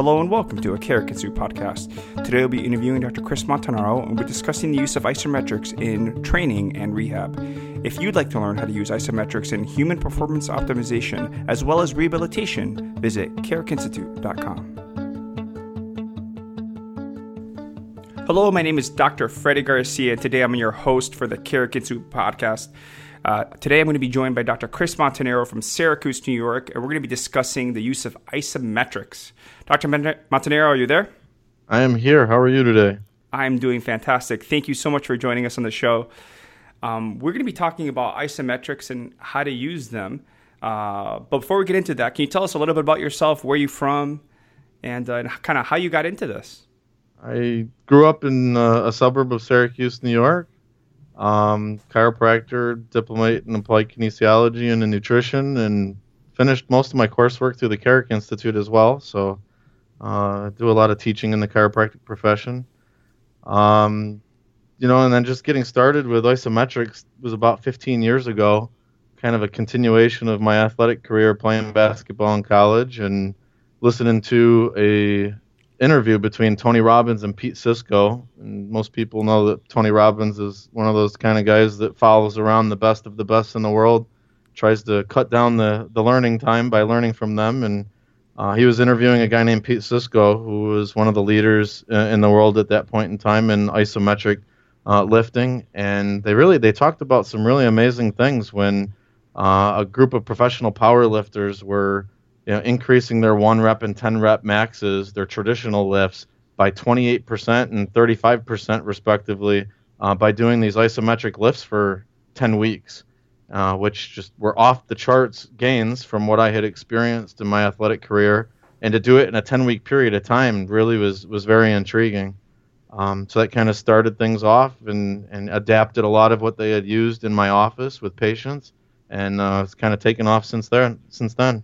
Hello and welcome to a Carrick Institute podcast. Today we'll be interviewing Dr. Chris Montanaro and we're discussing the use of isometrics in training and rehab. If you'd like to learn how to use isometrics in human performance optimization as well as rehabilitation, visit carrickinstitute.com. Hello, my name is Dr. Freddie Garcia. Today I'm your host for the Carrick Institute podcast. Uh, today I'm going to be joined by Dr. Chris Montanaro from Syracuse, New York, and we're going to be discussing the use of isometrics. Dr. Montanaro, are you there? I am here. How are you today? I'm doing fantastic. Thank you so much for joining us on the show. Um, we're going to be talking about isometrics and how to use them. Uh, but before we get into that, can you tell us a little bit about yourself, where you're from, and uh, kind of how you got into this? I grew up in uh, a suburb of Syracuse, New York um, chiropractor, diplomate in applied kinesiology and in nutrition, and finished most of my coursework through the Carrick Institute as well. So uh, I do a lot of teaching in the chiropractic profession. Um, you know, and then just getting started with isometrics was about 15 years ago, kind of a continuation of my athletic career playing basketball in college and listening to a interview between Tony Robbins and Pete Sisco. And most people know that Tony Robbins is one of those kind of guys that follows around the best of the best in the world, tries to cut down the, the learning time by learning from them. And uh, he was interviewing a guy named Pete Sisco, who was one of the leaders in the world at that point in time in isometric uh, lifting. And they really they talked about some really amazing things when uh, a group of professional power lifters were you know, increasing their one rep and 10 rep maxes, their traditional lifts, by 28% and 35% respectively uh, by doing these isometric lifts for 10 weeks, uh, which just were off the charts gains from what I had experienced in my athletic career. And to do it in a 10 week period of time really was, was very intriguing. Um, so that kind of started things off and, and adapted a lot of what they had used in my office with patients. And uh, it's kind of taken off since there since then.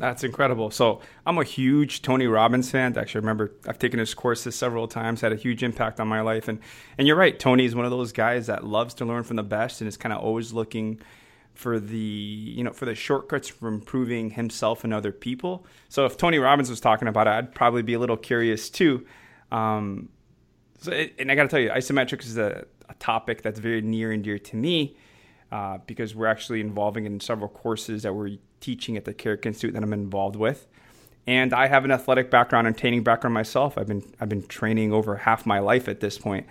That's incredible. So I'm a huge Tony Robbins fan. Actually, I remember I've taken his courses several times, had a huge impact on my life. And and you're right, Tony is one of those guys that loves to learn from the best and is kind of always looking for the you know for the shortcuts for improving himself and other people. So if Tony Robbins was talking about it, I'd probably be a little curious too. Um, so it, and I got to tell you, isometrics is a, a topic that's very near and dear to me. Uh, because we're actually involving in several courses that we're teaching at the Carrick Institute that I'm involved with. And I have an athletic background and training background myself. I've been I've been training over half my life at this point.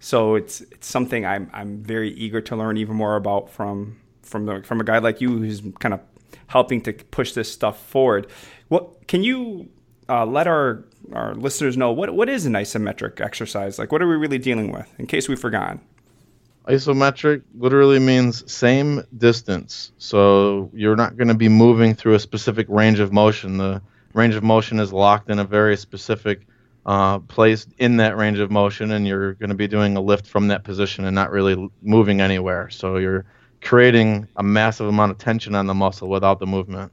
So it's it's something I'm I'm very eager to learn even more about from from the, from a guy like you who's kind of helping to push this stuff forward. What can you uh, let our our listeners know what what is an isometric exercise? Like what are we really dealing with in case we've forgotten? Isometric literally means same distance. So you're not going to be moving through a specific range of motion. The range of motion is locked in a very specific uh, place in that range of motion, and you're going to be doing a lift from that position and not really moving anywhere. So you're creating a massive amount of tension on the muscle without the movement.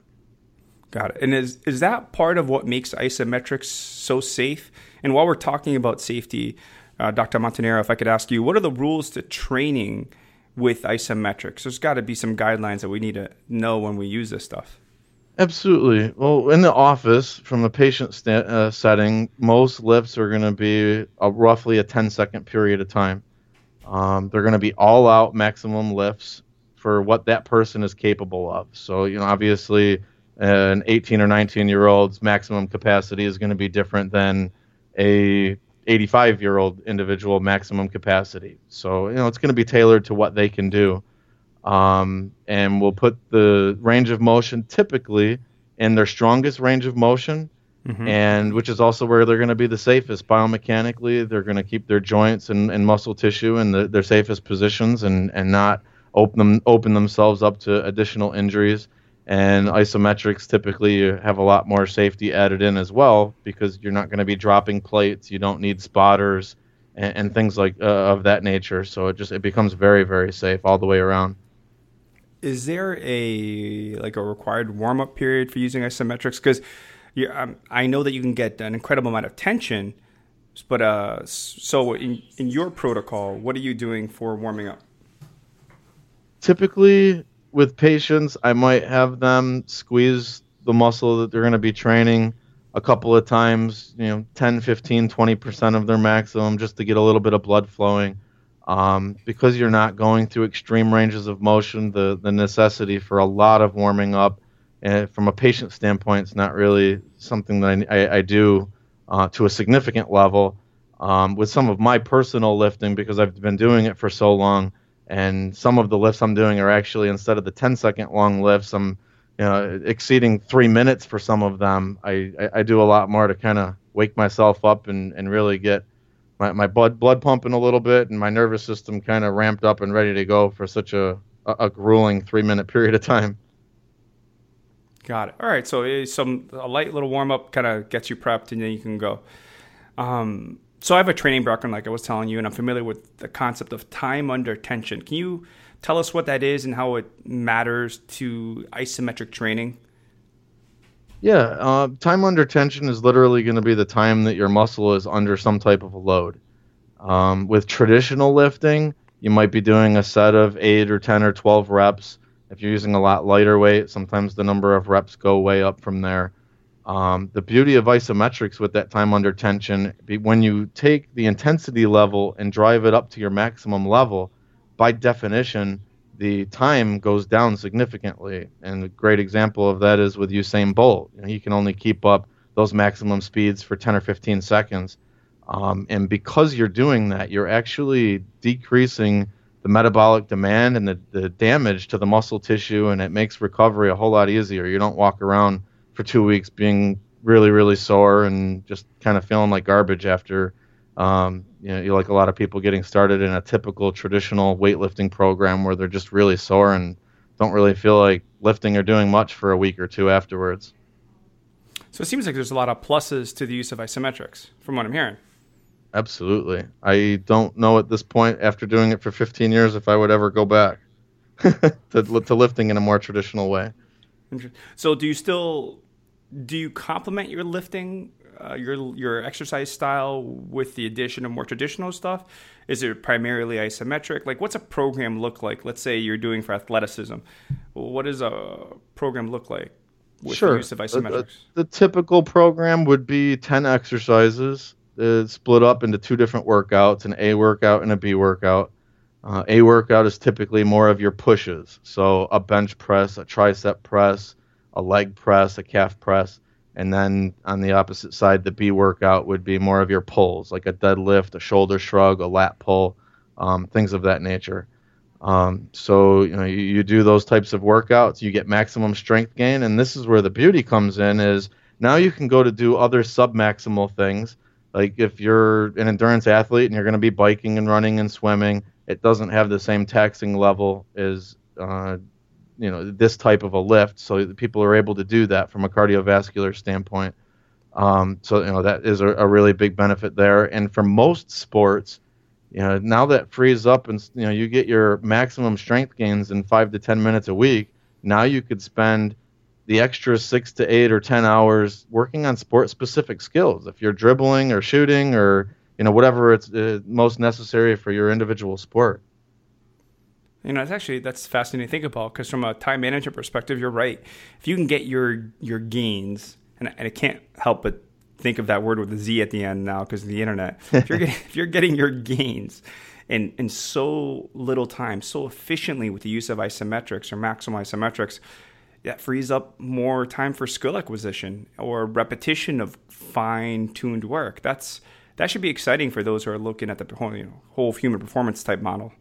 Got it. And is is that part of what makes isometrics so safe? And while we're talking about safety, uh, Dr. Montanaro, if I could ask you, what are the rules to training with isometrics? There's got to be some guidelines that we need to know when we use this stuff. Absolutely. Well, in the office, from a patient sta- uh, setting, most lifts are going to be a, roughly a 10 second period of time. Um, they're going to be all out maximum lifts for what that person is capable of. So, you know, obviously, an 18 or 19 year old's maximum capacity is going to be different than a 85 year old individual maximum capacity. So, you know, it's going to be tailored to what they can do. Um, and we'll put the range of motion typically in their strongest range of motion, mm-hmm. and which is also where they're going to be the safest biomechanically. They're going to keep their joints and, and muscle tissue in the, their safest positions and, and not open them open themselves up to additional injuries and isometrics typically have a lot more safety added in as well because you're not going to be dropping plates you don't need spotters and, and things like uh, of that nature. So it just it becomes very very safe all the way around. Is there a like a required warm-up period for using isometrics? Because um, i know that you can get an incredible amount of tension but uh, so in, in your protocol what are you doing for warming up? Typically with patients, I might have them squeeze the muscle that they're going to be training a couple of times, you know, 10, 15, 20% of their maximum just to get a little bit of blood flowing. Um, because you're not going through extreme ranges of motion, the, the necessity for a lot of warming up, and from a patient standpoint, it's not really something that I, I, I do uh, to a significant level. Um, with some of my personal lifting, because I've been doing it for so long, and some of the lifts I'm doing are actually instead of the 10 second long lifts, I'm you know, exceeding three minutes for some of them. I, I, I do a lot more to kind of wake myself up and, and really get my, my blood blood pumping a little bit and my nervous system kind of ramped up and ready to go for such a, a, a grueling three minute period of time. Got it. All right. So eh, some a light little warm up kind of gets you prepped, and then you can go. Um, so I have a training background, like I was telling you, and I'm familiar with the concept of time under tension. Can you tell us what that is and how it matters to isometric training? Yeah, uh, time under tension is literally going to be the time that your muscle is under some type of a load. Um, with traditional lifting, you might be doing a set of 8 or 10 or 12 reps. If you're using a lot lighter weight, sometimes the number of reps go way up from there. Um, the beauty of isometrics with that time under tension, when you take the intensity level and drive it up to your maximum level, by definition, the time goes down significantly. And a great example of that is with Usain Bolt. You know, he can only keep up those maximum speeds for 10 or 15 seconds. Um, and because you're doing that, you're actually decreasing the metabolic demand and the, the damage to the muscle tissue, and it makes recovery a whole lot easier. You don't walk around for two weeks being really, really sore and just kind of feeling like garbage after um, you know, you like a lot of people getting started in a typical traditional weightlifting program where they're just really sore and don't really feel like lifting or doing much for a week or two afterwards. So it seems like there's a lot of pluses to the use of isometrics, from what I'm hearing. Absolutely. I don't know at this point, after doing it for 15 years, if I would ever go back to, to lifting in a more traditional way. So, do you still do you complement your lifting uh, your your exercise style with the addition of more traditional stuff? Is it primarily isometric? Like, what's a program look like? Let's say you're doing for athleticism. What does a program look like with sure. the use of isometrics? The, the, the typical program would be ten exercises uh, split up into two different workouts: an A workout and a B workout. Uh, a workout is typically more of your pushes, so a bench press, a tricep press, a leg press, a calf press and then on the opposite side, the B workout would be more of your pulls, like a deadlift, a shoulder shrug, a lat pull, um, things of that nature. Um, so you know you, you, do those types of workouts, you get maximum strength gain, and this is where the beauty comes in. Is now you can go to do other submaximal things. Like if you're an endurance athlete and you're going to be biking and running and swimming, it doesn't have the same taxing level as uh, you know this type of a lift, so people are able to do that from a cardiovascular standpoint. Um, so you know that is a, a, really big benefit there. And for most sports, you know now that frees up and you know you get your maximum strength gains in five to ten minutes a week. Now you could spend the extra six to eight or ten hours working on sport specific skills. If you're dribbling or shooting or you know whatever it's uh, most necessary for your individual sport. You know, it's actually that's fascinating to think about because from a time management perspective, you're right. If you can get your your gains, and, and I can't help but think of that word with a Z at the end now because of the internet. If you're getting, if you're getting your gains in in so little time, so efficiently with the use of isometrics or maximal isometrics, that frees up more time for skill acquisition or repetition of fine tuned work. That's that should be exciting for those who are looking at the whole, you know, whole human performance type model.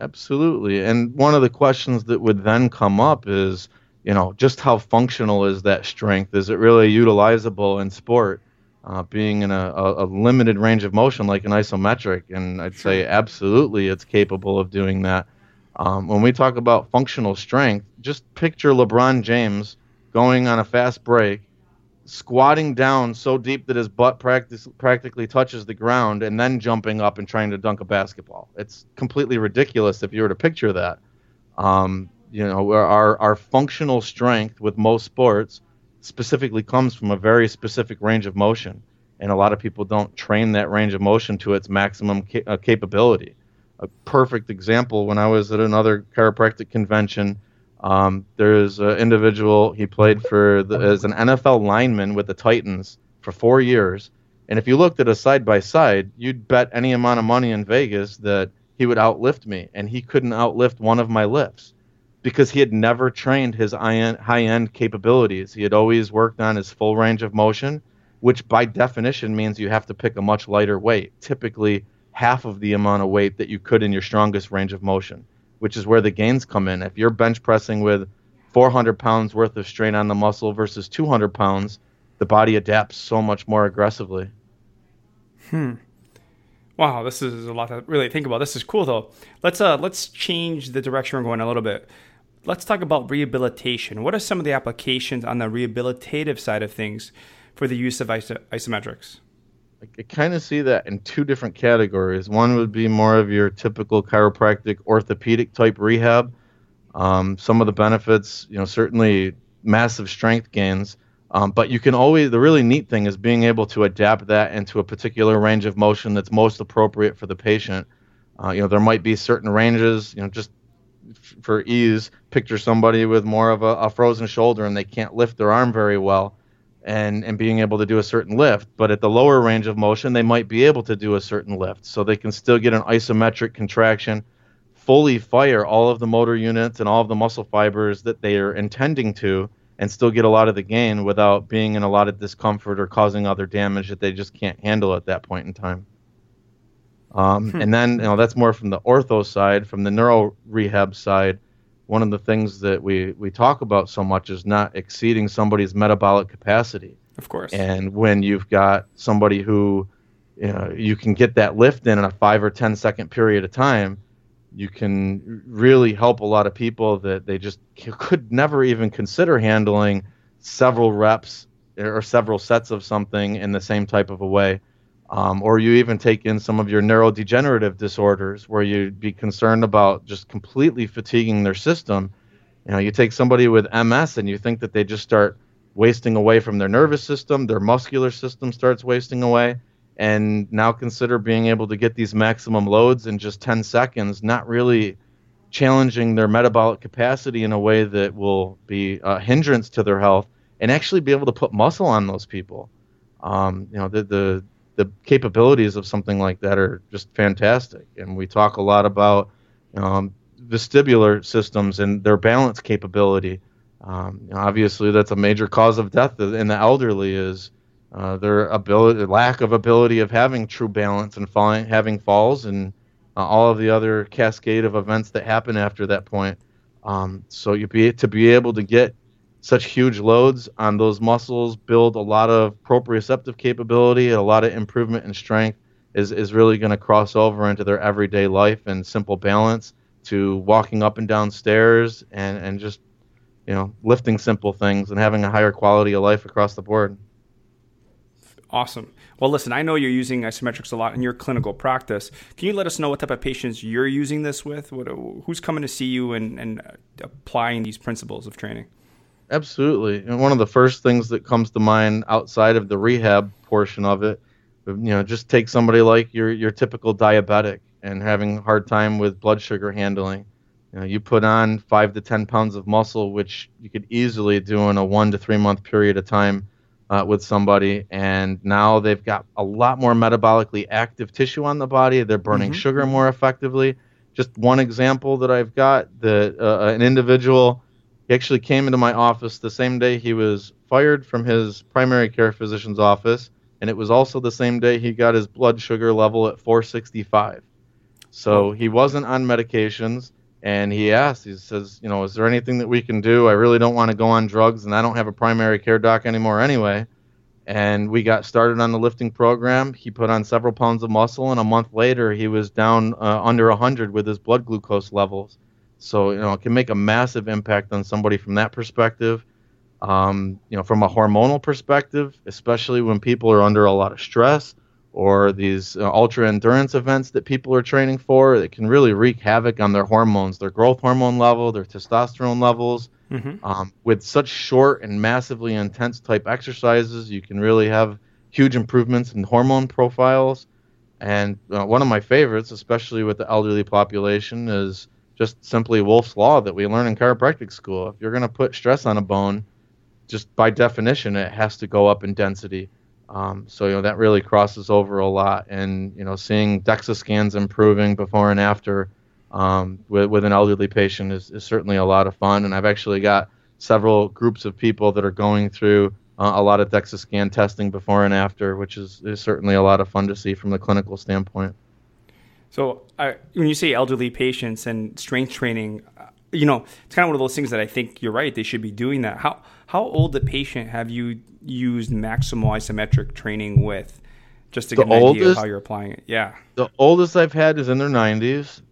Absolutely. And one of the questions that would then come up is, you know, just how functional is that strength? Is it really utilizable in sport? Uh, being in a, a, a, limited range of motion like an isometric, and I'd say absolutely it's capable of doing that. Um, when we talk about functional strength, just picture LeBron James going on a fast break squatting down so deep that his butt practice, practically touches the ground and then jumping up and trying to dunk a basketball. It's completely ridiculous if you were to picture that. Um, you know, our, our functional strength with most sports specifically comes from a very specific range of motion. And a lot of people don't train that range of motion to its maximum ca- uh, capability. A perfect example when I was at another chiropractic convention um, there's an individual he played for the, as an NFL lineman with the Titans for four years. And if you looked at a side by side, you'd bet any amount of money in Vegas that he would outlift me, and he couldn't outlift one of my lifts because he had never trained his high end capabilities. He had always worked on his full range of motion, which by definition means you have to pick a much lighter weight, typically half of the amount of weight that you could in your strongest range of motion, which is where the gains come in. If you're bench pressing with 400 pounds worth of strain on the muscle versus 200 pounds, the body adapts so much more aggressively. Hmm. Wow, this is a lot to really think about. This is cool though. Let's uh let's change the direction we're going a little bit. Let's talk about rehabilitation. What are some of the applications on the rehabilitative side of things for the use of iso- isometrics? I kind of see that in two different categories. One would be more of your typical chiropractic orthopedic type rehab. Um, some of the benefits, you know, certainly massive strength gains um, but you can always, the really neat thing is being able to adapt that into a particular range of motion that's most appropriate for the patient. Uh, you know, there might be certain ranges, you know, just f- for ease, picture somebody with more of a, a, frozen shoulder and they can't lift their arm very well and, and being able to do a certain lift. But at the lower range of motion, they might be able to do a certain lift. So they can still get an isometric contraction, fully fire all of the motor units and all of the muscle fibers that they are intending to and still get a lot of the gain without being in a lot of discomfort or causing other damage that they just can't handle at that point in time. Um, hmm. And then, you know, that's more from the ortho side. From the neuro rehab side, one of the things that we, we talk about so much is not exceeding somebody's metabolic capacity. Of course. And when you've got somebody who, you know, you can get that lift in in a five or ten second period of time, you can really help a lot of people that they just could never even consider handling several reps or several sets of something in the same type of a way. Um, or you even take in some of your neurodegenerative disorders where you'd be concerned about just completely fatiguing their system. You know, you take somebody with MS and you think that they just start wasting away from their nervous system, their muscular system starts wasting away and now consider being able to get these maximum loads in just 10 seconds, not really challenging their metabolic capacity in a way that will be a hindrance to their health, and actually be able to put muscle on those people. Um, you know, the, the the capabilities of something like that are just fantastic, and we talk a lot about um, vestibular systems and their balance capability. Um, obviously, that's a major cause of death in the elderly is uh, their ability, lack of ability of having true balance and falling, having falls, and uh, all of the other cascade of events that happen after that point. Um, so you be to be able to get such huge loads on those muscles, build a lot of proprioceptive capability, a lot of improvement in strength is is really going to cross over into their everyday life and simple balance to walking up and down stairs and and just you know lifting simple things and having a higher quality of life across the board. Awesome. Well, listen, I know you're using isometrics a lot in your clinical practice. Can you let us know what type of patients you're using this with? What, who's coming to see you and, and applying these principles of training? Absolutely. And one of the first things that comes to mind outside of the rehab portion of it, you know, just take somebody like your your typical diabetic and having a hard time with blood sugar handling. You know, you put on five to ten pounds of muscle, which you could easily do in a one to three month period of time uh, with somebody, and now they've got a lot more metabolically active tissue on the body. They're burning mm-hmm. sugar more effectively. Just one example that I've got: that uh, an individual he actually came into my office the same day he was fired from his primary care physician's office, and it was also the same day he got his blood sugar level at 465. So he wasn't on medications and he asked, he says, you know, is there anything that we can do? I really don't want to go on drugs, and I don't have a primary care doc anymore anyway. And we got started on the lifting program. He put on several pounds of muscle, and a month later, he was down uh, under 100 with his blood glucose levels. So, you know, it can make a massive impact on somebody from that perspective. Um, you know, from a hormonal perspective, especially when people are under a lot of stress or these uh, ultra endurance events that people are training for it can really wreak havoc on their hormones, their growth hormone level, their testosterone levels. Mm-hmm. Um, with such short and massively intense type exercises, you can really have huge improvements in hormone profiles. And uh, one of my favorites, especially with the elderly population, is just simply Wolff's Law that we learn in chiropractic school. If you're going to put stress on a bone, just by definition, it has to go up in density Um, so you know that really crosses over a lot, and you know seeing DEXA scans improving before and after um, with, with an elderly patient is, is certainly a lot of fun. And I've actually got several groups of people that are going through uh, a lot of DEXA scan testing before and after, which is, is certainly a lot of fun to see from the clinical standpoint. So uh, when you say elderly patients and strength training, uh, you know, it's kind of one of those things that I think you're right. They should be doing that. How how old a patient have you used maximal isometric training with? Just to get the an oldest, idea of how you're applying it. Yeah. The oldest I've had is in their 90s.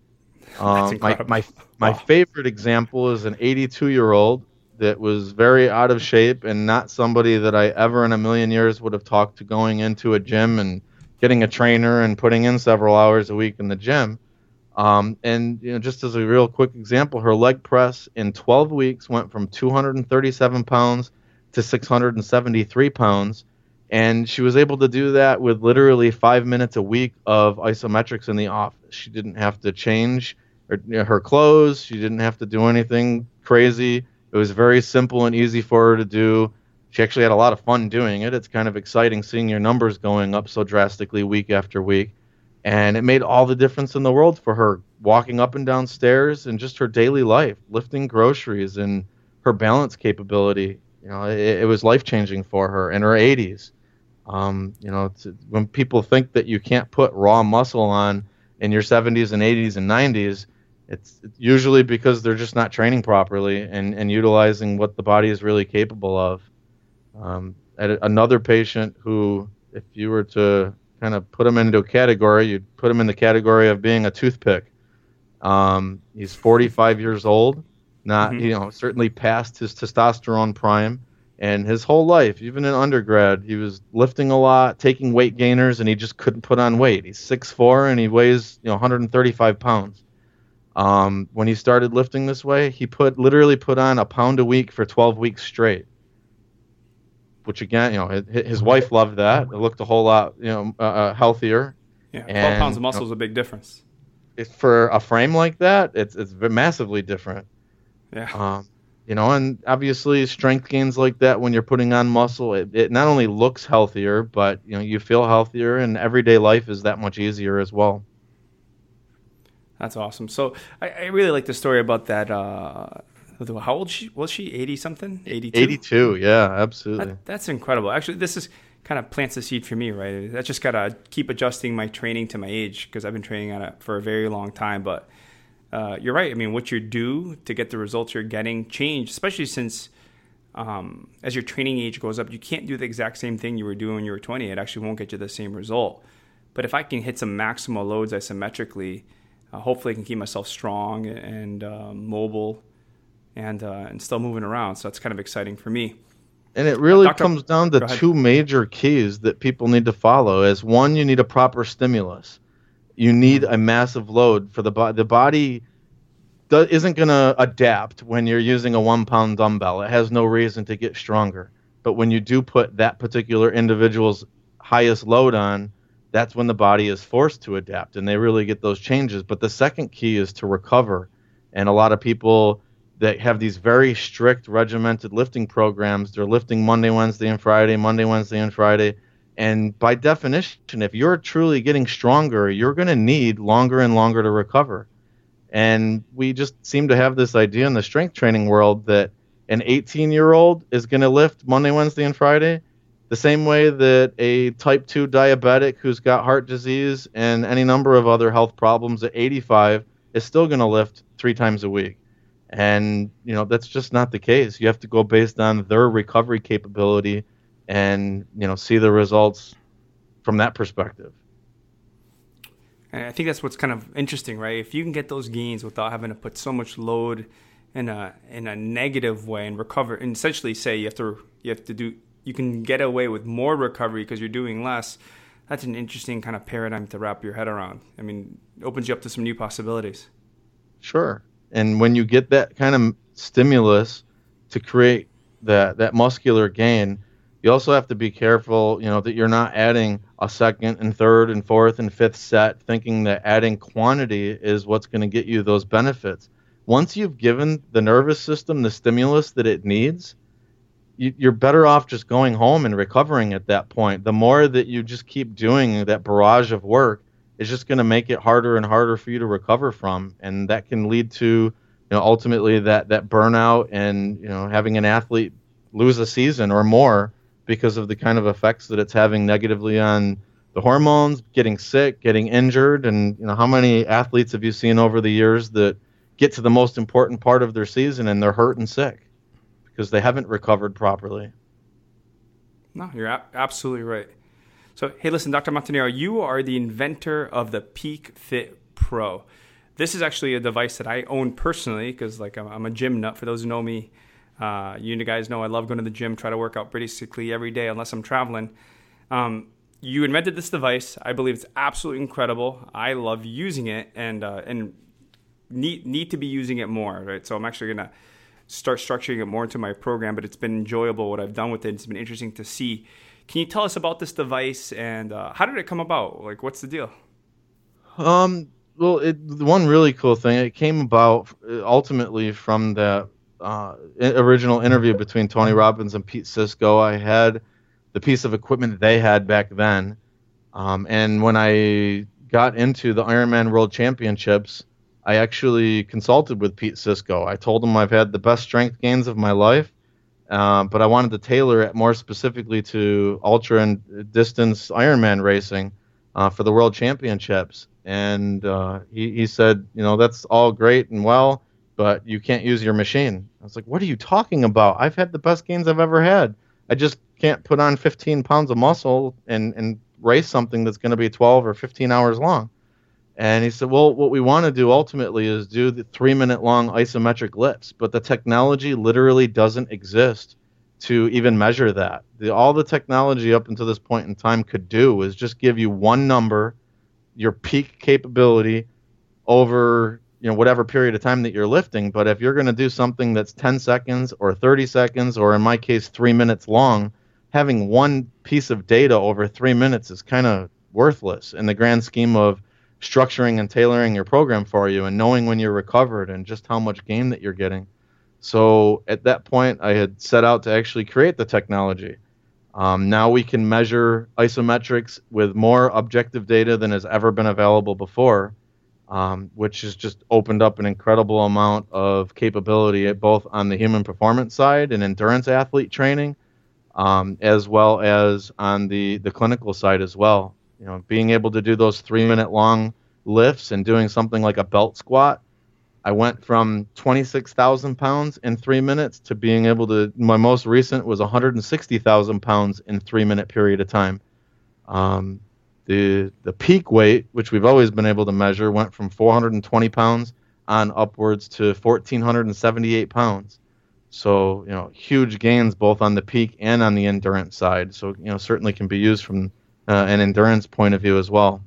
Um, my my my wow. favorite example is an 82 year old that was very out of shape and not somebody that I ever in a million years would have talked to going into a gym and getting a trainer and putting in several hours a week in the gym. Um, and you know, just as a real quick example, her leg press in 12 weeks went from 237 pounds to 673 pounds, and she was able to do that with literally five minutes a week of isometrics in the office. She didn't have to change her, you know, her clothes. She didn't have to do anything crazy. It was very simple and easy for her to do. She actually had a lot of fun doing it. It's kind of exciting seeing your numbers going up so drastically week after week. And it made all the difference in the world for her walking up and down stairs and just her daily life lifting groceries and her balance capability. You know it, it was life changing for her in her 80s um, you know when people think that you can't put raw muscle on in your 70s and 80s and 90s it's usually because they're just not training properly and, and utilizing what the body is really capable of um, another patient who if you were to kind of put him into a category. You'd put him in the category of being a toothpick. Um, he's 45 years old, not mm-hmm. you know certainly past his testosterone prime, and his whole life, even in undergrad, he was lifting a lot, taking weight gainers, and he just couldn't put on weight. He's 6'4 and he weighs you know 135 pounds. Um, when he started lifting this way, he put literally put on a pound a week for 12 weeks straight which again, you know, his, wife loved that. It looked a whole lot, you know, uh, uh healthier. Yeah, twelve and, pounds of muscle you know, is a big difference. For a frame like that, it's it's massively different. Yeah. Um, you know, and obviously strength gains like that when you're putting on muscle, it, it not only looks healthier, but you know, you feel healthier, and everyday life is that much easier as well. That's awesome. So I, I really like the story about that. Uh, how old she was she? Eighty something? Eighty two. Eighty two. Yeah, absolutely. That, that's incredible. Actually, this is kind of plants the seed for me, right? I just gotta keep adjusting my training to my age because I've been training on it for a very long time. But uh, you're right. I mean, what you do to get the results you're getting change, especially since um, as your training age goes up, you can't do the exact same thing you were doing when you were 20. It actually won't get you the same result. But if I can hit some maximal loads isometrically, uh, hopefully I can keep myself strong and uh, mobile and uh, and still moving around. So that's kind of exciting for me. And it really Dr. comes down to two major keys that people need to follow. Is one, you need a proper stimulus. You need a massive load for the body. The body do- isn't going to adapt when you're using a one pound dumbbell. It has no reason to get stronger. But when you do put that particular individual's highest load on, that's when the body is forced to adapt and they really get those changes. But the second key is to recover. And a lot of people that have these very strict regimented lifting programs. They're lifting Monday, Wednesday, and Friday, Monday, Wednesday, and Friday. And by definition, if you're truly getting stronger, you're going to need longer and longer to recover. And we just seem to have this idea in the strength training world that an 18 year old is going to lift Monday, Wednesday, and Friday the same way that a type 2 diabetic who's got heart disease and any number of other health problems at 85 is still going to lift three times a week. And, you know, that's just not the case. You have to go based on their recovery capability and, you know, see the results from that perspective. And I think that's what's kind of interesting, right? If you can get those gains without having to put so much load in a in a negative way and recover and essentially say you have to you have to do you can get away with more recovery because you're doing less. That's an interesting kind of paradigm to wrap your head around. I mean, it opens you up to some new possibilities. Sure. And when you get that kind of stimulus to create that that muscular gain, you also have to be careful, you know, that you're not adding a second and third and fourth and fifth set thinking that adding quantity is what's going to get you those benefits. Once you've given the nervous system the stimulus that it needs, you, are better off just going home and recovering at that point. The more that you just keep doing that barrage of work, is just going to make it harder and harder for you to recover from, and that can lead to you know ultimately that that burnout and you know having an athlete lose a season or more because of the kind of effects that it's having negatively on the hormones, getting sick, getting injured, and you know how many athletes have you seen over the years that get to the most important part of their season and they're hurt and sick because they haven't recovered properly. No, you're a- absolutely right. So, hey, listen, Dr. Montanaro, you are the inventor of the Peak Fit Pro. This is actually a device that I own personally because, like, I'm, a gym nut. For those who know me, uh, you guys know I love going to the gym, try to work out pretty basically every day unless I'm traveling. Um, you invented this device. I believe it's absolutely incredible. I love using it and uh, and need need to be using it more. Right, so I'm actually gonna start structuring it more into my program. But it's been enjoyable what I've done with it. It's been interesting to see. Can you tell us about this device and uh, how did it come about? Like, what's the deal? Um. Well, it, one really cool thing. It came about uh, ultimately from that uh, original interview between Tony Robbins and Pete Sisco. I had the piece of equipment they had back then. Um, and when I got into the Ironman World Championships, I actually consulted with Pete Sisco. I told him I've had the best strength gains of my life, uh, but I wanted to tailor it more specifically to ultra and distance Ironman racing uh, for the World Championships. And uh, he, he said, you know, that's all great and well, but you can't use your machine. I was like, what are you talking about? I've had the best gains I've ever had. I just can't put on 15 pounds of muscle and, and race something that's going to be 12 or 15 hours long. And he said, well, what we want to do ultimately is do the three minute long isometric lifts, but the technology literally doesn't exist to even measure that. The, all the technology up until this point in time could do is just give you one number, your peak capability over you know whatever period of time that you're lifting but if you're going to do something that's 10 seconds or 30 seconds or in my case 3 minutes long having one piece of data over 3 minutes is kind of worthless in the grand scheme of structuring and tailoring your program for you and knowing when you're recovered and just how much gain that you're getting so at that point i had set out to actually create the technology um, now we can measure isometrics with more objective data than has ever been available before um, which has just opened up an incredible amount of capability both on the human performance side and endurance athlete training, um, as well as on the, the clinical side as well. You know, being able to do those three minute long lifts and doing something like a belt squat. I went from 26,000 pounds in three minutes to being able to. My most recent was 160,000 pounds in three minute period of time. Um, the the peak weight, which we've always been able to measure, went from 420 pounds on upwards to 1478 pounds. So you know, huge gains both on the peak and on the endurance side. So you know, certainly can be used from uh, an endurance point of view as well.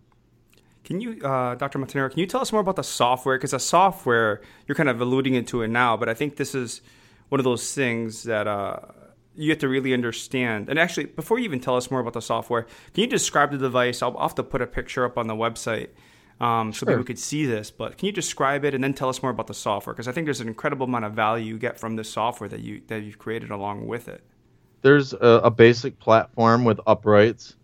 Can you, uh, Dr. Montanaro, can you tell us more about the software? Because the software, you're kind of alluding into it now, but I think this is one of those things that uh, you have to really understand. And actually, before you even tell us more about the software, can you describe the device? I'll, I'll have to put a picture up on the website um, so sure. people could see this. But can you describe it and then tell us more about the software? Because I think there's an incredible amount of value you get from this software that you that you've created along with it. There's a, a basic platform with uprights.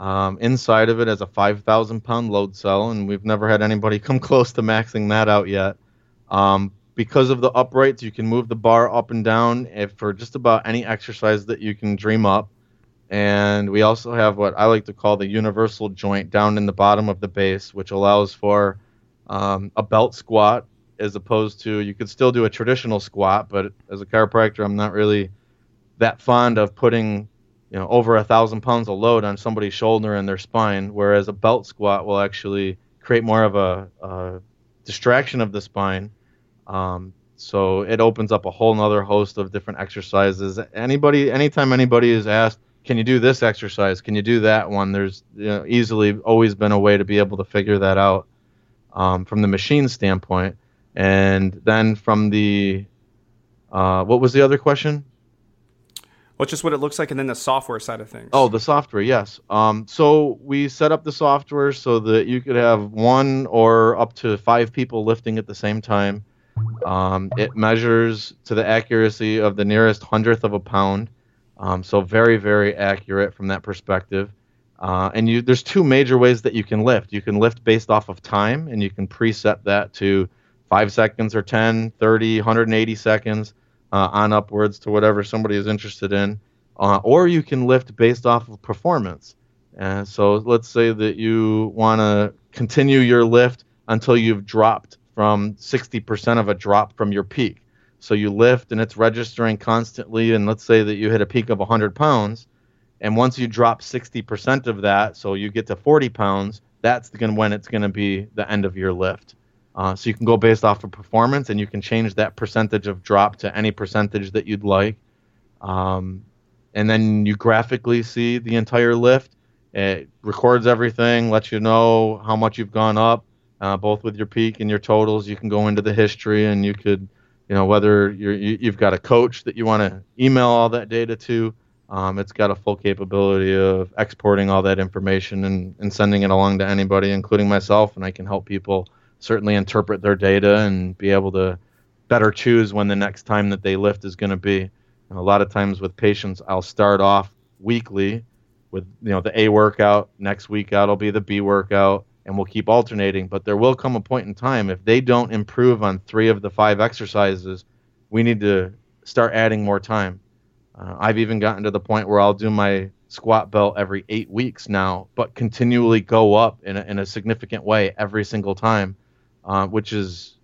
Um, inside of it has a 5,000 pound load cell, and we've never had anybody come close to maxing that out yet. Um, because of the uprights, you can move the bar up and down for just about any exercise that you can dream up. And we also have what I like to call the universal joint down in the bottom of the base, which allows for um, a belt squat as opposed to you could still do a traditional squat, but as a chiropractor, I'm not really that fond of putting you know over a thousand pounds of load on somebody's shoulder and their spine, whereas a belt squat will actually create more of a, a distraction of the spine um, so it opens up a whole nother host of different exercises. Anybody, anytime anybody is asked, can you do this exercise? Can you do that one? There's you know, easily always been a way to be able to figure that out um, from the machine standpoint. And then from the, uh, what was the other question? Well, just what it looks like, and then the software side of things. Oh, the software, yes. Um, so we set up the software so that you could have one or up to five people lifting at the same time. Um, it measures to the accuracy of the nearest hundredth of a pound. Um, so very, very accurate from that perspective. Uh, and you, there's two major ways that you can lift. You can lift based off of time, and you can preset that to five seconds or 10, 30, 180 seconds uh, on upwards to whatever somebody is interested in. Uh, or you can lift based off of performance. And so let's say that you want to continue your lift until you've dropped from 60% of a drop from your peak. So you lift and it's registering constantly. And let's say that you hit a peak of 100 pounds. And once you drop 60% of that, so you get to 40 pounds, that's gonna, when it's going to be the end of your lift. Uh, so you can go based off of performance and you can change that percentage of drop to any percentage that you'd like. Um, and then you graphically see the entire lift. It records everything, lets you know how much you've gone up, uh, both with your peak and your totals. You can go into the history and you could, you know, whether you're, you, have got a coach that you want to email all that data to. Um, it's got a full capability of exporting all that information and, and sending it along to anybody, including myself, and I can help people certainly interpret their data and be able to better choose when the next time that they lift is going to be. And a lot of times with patients, I'll start off weekly with you know the A workout. Next week out will be the B workout, and we'll keep alternating. But there will come a point in time if they don't improve on three of the five exercises, we need to start adding more time. Uh, I've even gotten to the point where I'll do my squat belt every eight weeks now, but continually go up in a, in a significant way every single time, uh, which is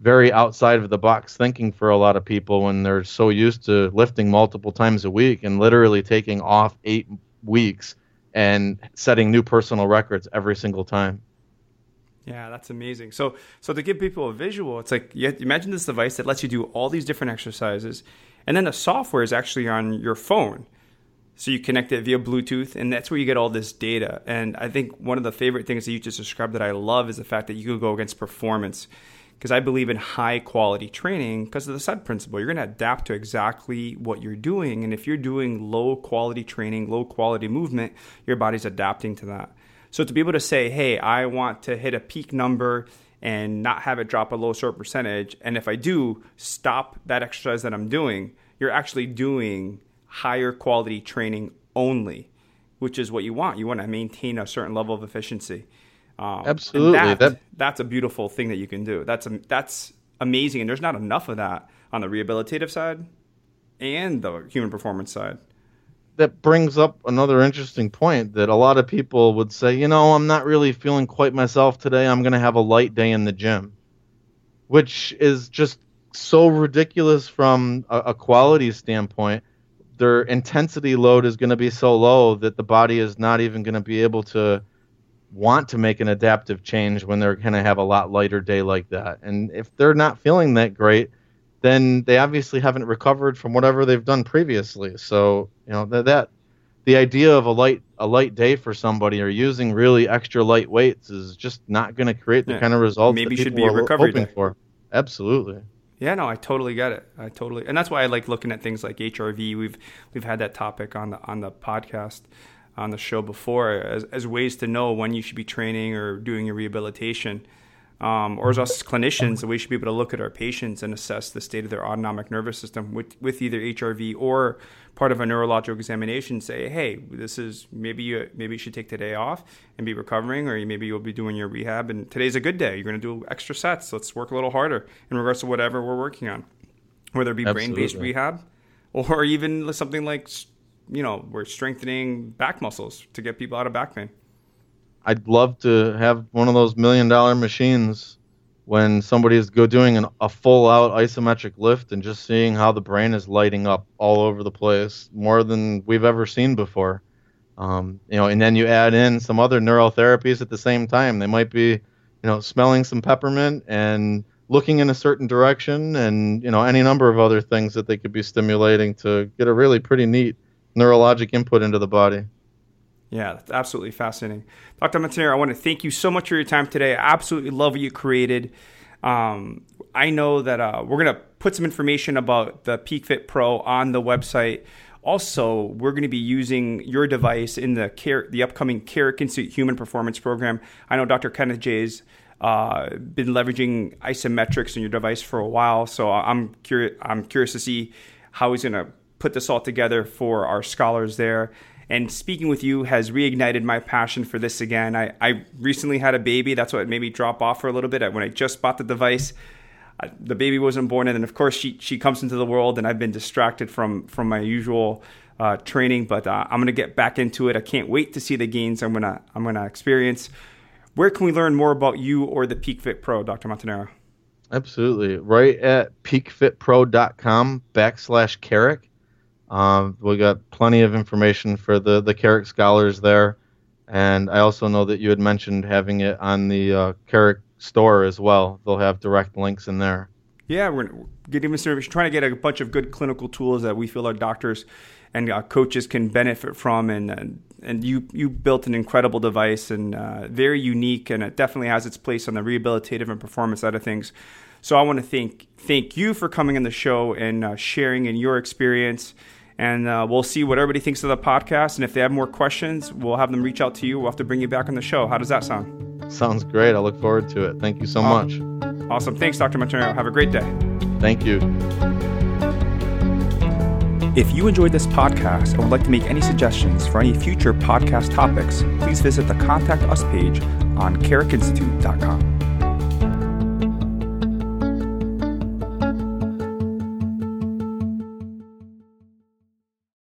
very outside of the box thinking for a lot of people when they're so used to lifting multiple times a week and literally taking off eight weeks and setting new personal records every single time. Yeah, that's amazing. So, so to give people a visual, it's like you imagine this device that lets you do all these different exercises, and then the software is actually on your phone. So you connect it via Bluetooth, and that's where you get all this data. And I think one of the favorite things that you just described that I love is the fact that you can go against performance because I believe in high quality training because of the SAID principle. You're going to adapt to exactly what you're doing. And if you're doing low quality training, low quality movement, your body's adapting to that. So to be able to say, hey, I want to hit a peak number and not have it drop a low certain percentage. And if I do, stop that exercise that I'm doing, you're actually doing higher quality training only, which is what you want. You want to maintain a certain level of efficiency. Um, Absolutely, that, that, that's a beautiful thing that you can do. That's a, that's amazing, and there's not enough of that on the rehabilitative side and the human performance side. That brings up another interesting point that a lot of people would say, you know, I'm not really feeling quite myself today. I'm going to have a light day in the gym, which is just so ridiculous from a, a quality standpoint. Their intensity load is going to be so low that the body is not even going to be able to want to make an adaptive change when they're going to have a lot lighter day like that. And if they're not feeling that great, then they obviously haven't recovered from whatever they've done previously. So, you know, that, that the idea of a light a light day for somebody or using really extra light weights is just not going to create the yeah. kind of results maybe that should be a recovery hoping day. for. Absolutely. Yeah, no, I totally get it. I totally, and that's why I like looking at things like HRV. We've we've had that topic on the on the podcast on the show before as, as ways to know when you should be training or doing your rehabilitation. Um, or as us clinicians, we should be able to look at our patients and assess the state of their autonomic nervous system with, with either HRV or part of a neurological examination. Say, hey, this is maybe you maybe you should take today off and be recovering, or maybe you'll be doing your rehab. And today's a good day. You're going to do extra sets. Let's work a little harder in regards to whatever we're working on, whether it be brain based rehab or even something like you know, we're strengthening back muscles to get people out of back pain. I'd love to have one of those million dollar machines when somebody's go doing an, a full out isometric lift and just seeing how the brain is lighting up all over the place more than we've ever seen before. Um, you know, and then you add in some other neural therapies at the same time. They might be, you know, smelling some peppermint and looking in a certain direction and, you know, any number of other things that they could be stimulating to get a really pretty neat neurologic input into the body. Yeah, that's absolutely fascinating. Dr. Montanaro, I want to thank you so much for your time today. I absolutely love what you created. Um, I know that uh, we're going to put some information about the PeakFit Pro on the website. Also, we're going to be using your device in the care, the upcoming Carrick Institute Human Performance Program. I know Dr. Kenneth Jay's uh, been leveraging isometrics in your device for a while, so I'm curious. I'm curious to see how he's going to put this all together for our scholars there. And speaking with you has reignited my passion for this again. I, I recently had a baby. That's what made me drop off for a little bit. When I just bought the device, the baby wasn't born, and then of course she she comes into the world, and I've been distracted from from my usual uh, training. But uh, I'm gonna get back into it. I can't wait to see the gains I'm gonna I'm gonna experience. Where can we learn more about you or the PeakFit Pro, Dr. Montanaro? Absolutely. Right at peakfitpro.com backslash Carrick. Um, we got plenty of information for the, the Carrick scholars there. And I also know that you had mentioned having it on the uh, Carrick store as well. They'll have direct links in there. Yeah, we're getting service, trying to get a bunch of good clinical tools that we feel our doctors and uh, coaches can benefit from. And and, and you you built an incredible device and uh, very unique, and it definitely has its place on the rehabilitative and performance side of things. So I want to thank thank you for coming on the show and uh, sharing in your experience. And uh, we'll see what everybody thinks of the podcast. And if they have more questions, we'll have them reach out to you. We'll have to bring you back on the show. How does that sound? Sounds great. I look forward to it. Thank you so much. Awesome. Thanks, Dr. Montanaro. Have a great day. Thank you. If you enjoyed this podcast and would like to make any suggestions for any future podcast topics, please visit the Contact Us page on carrickinstitute.com.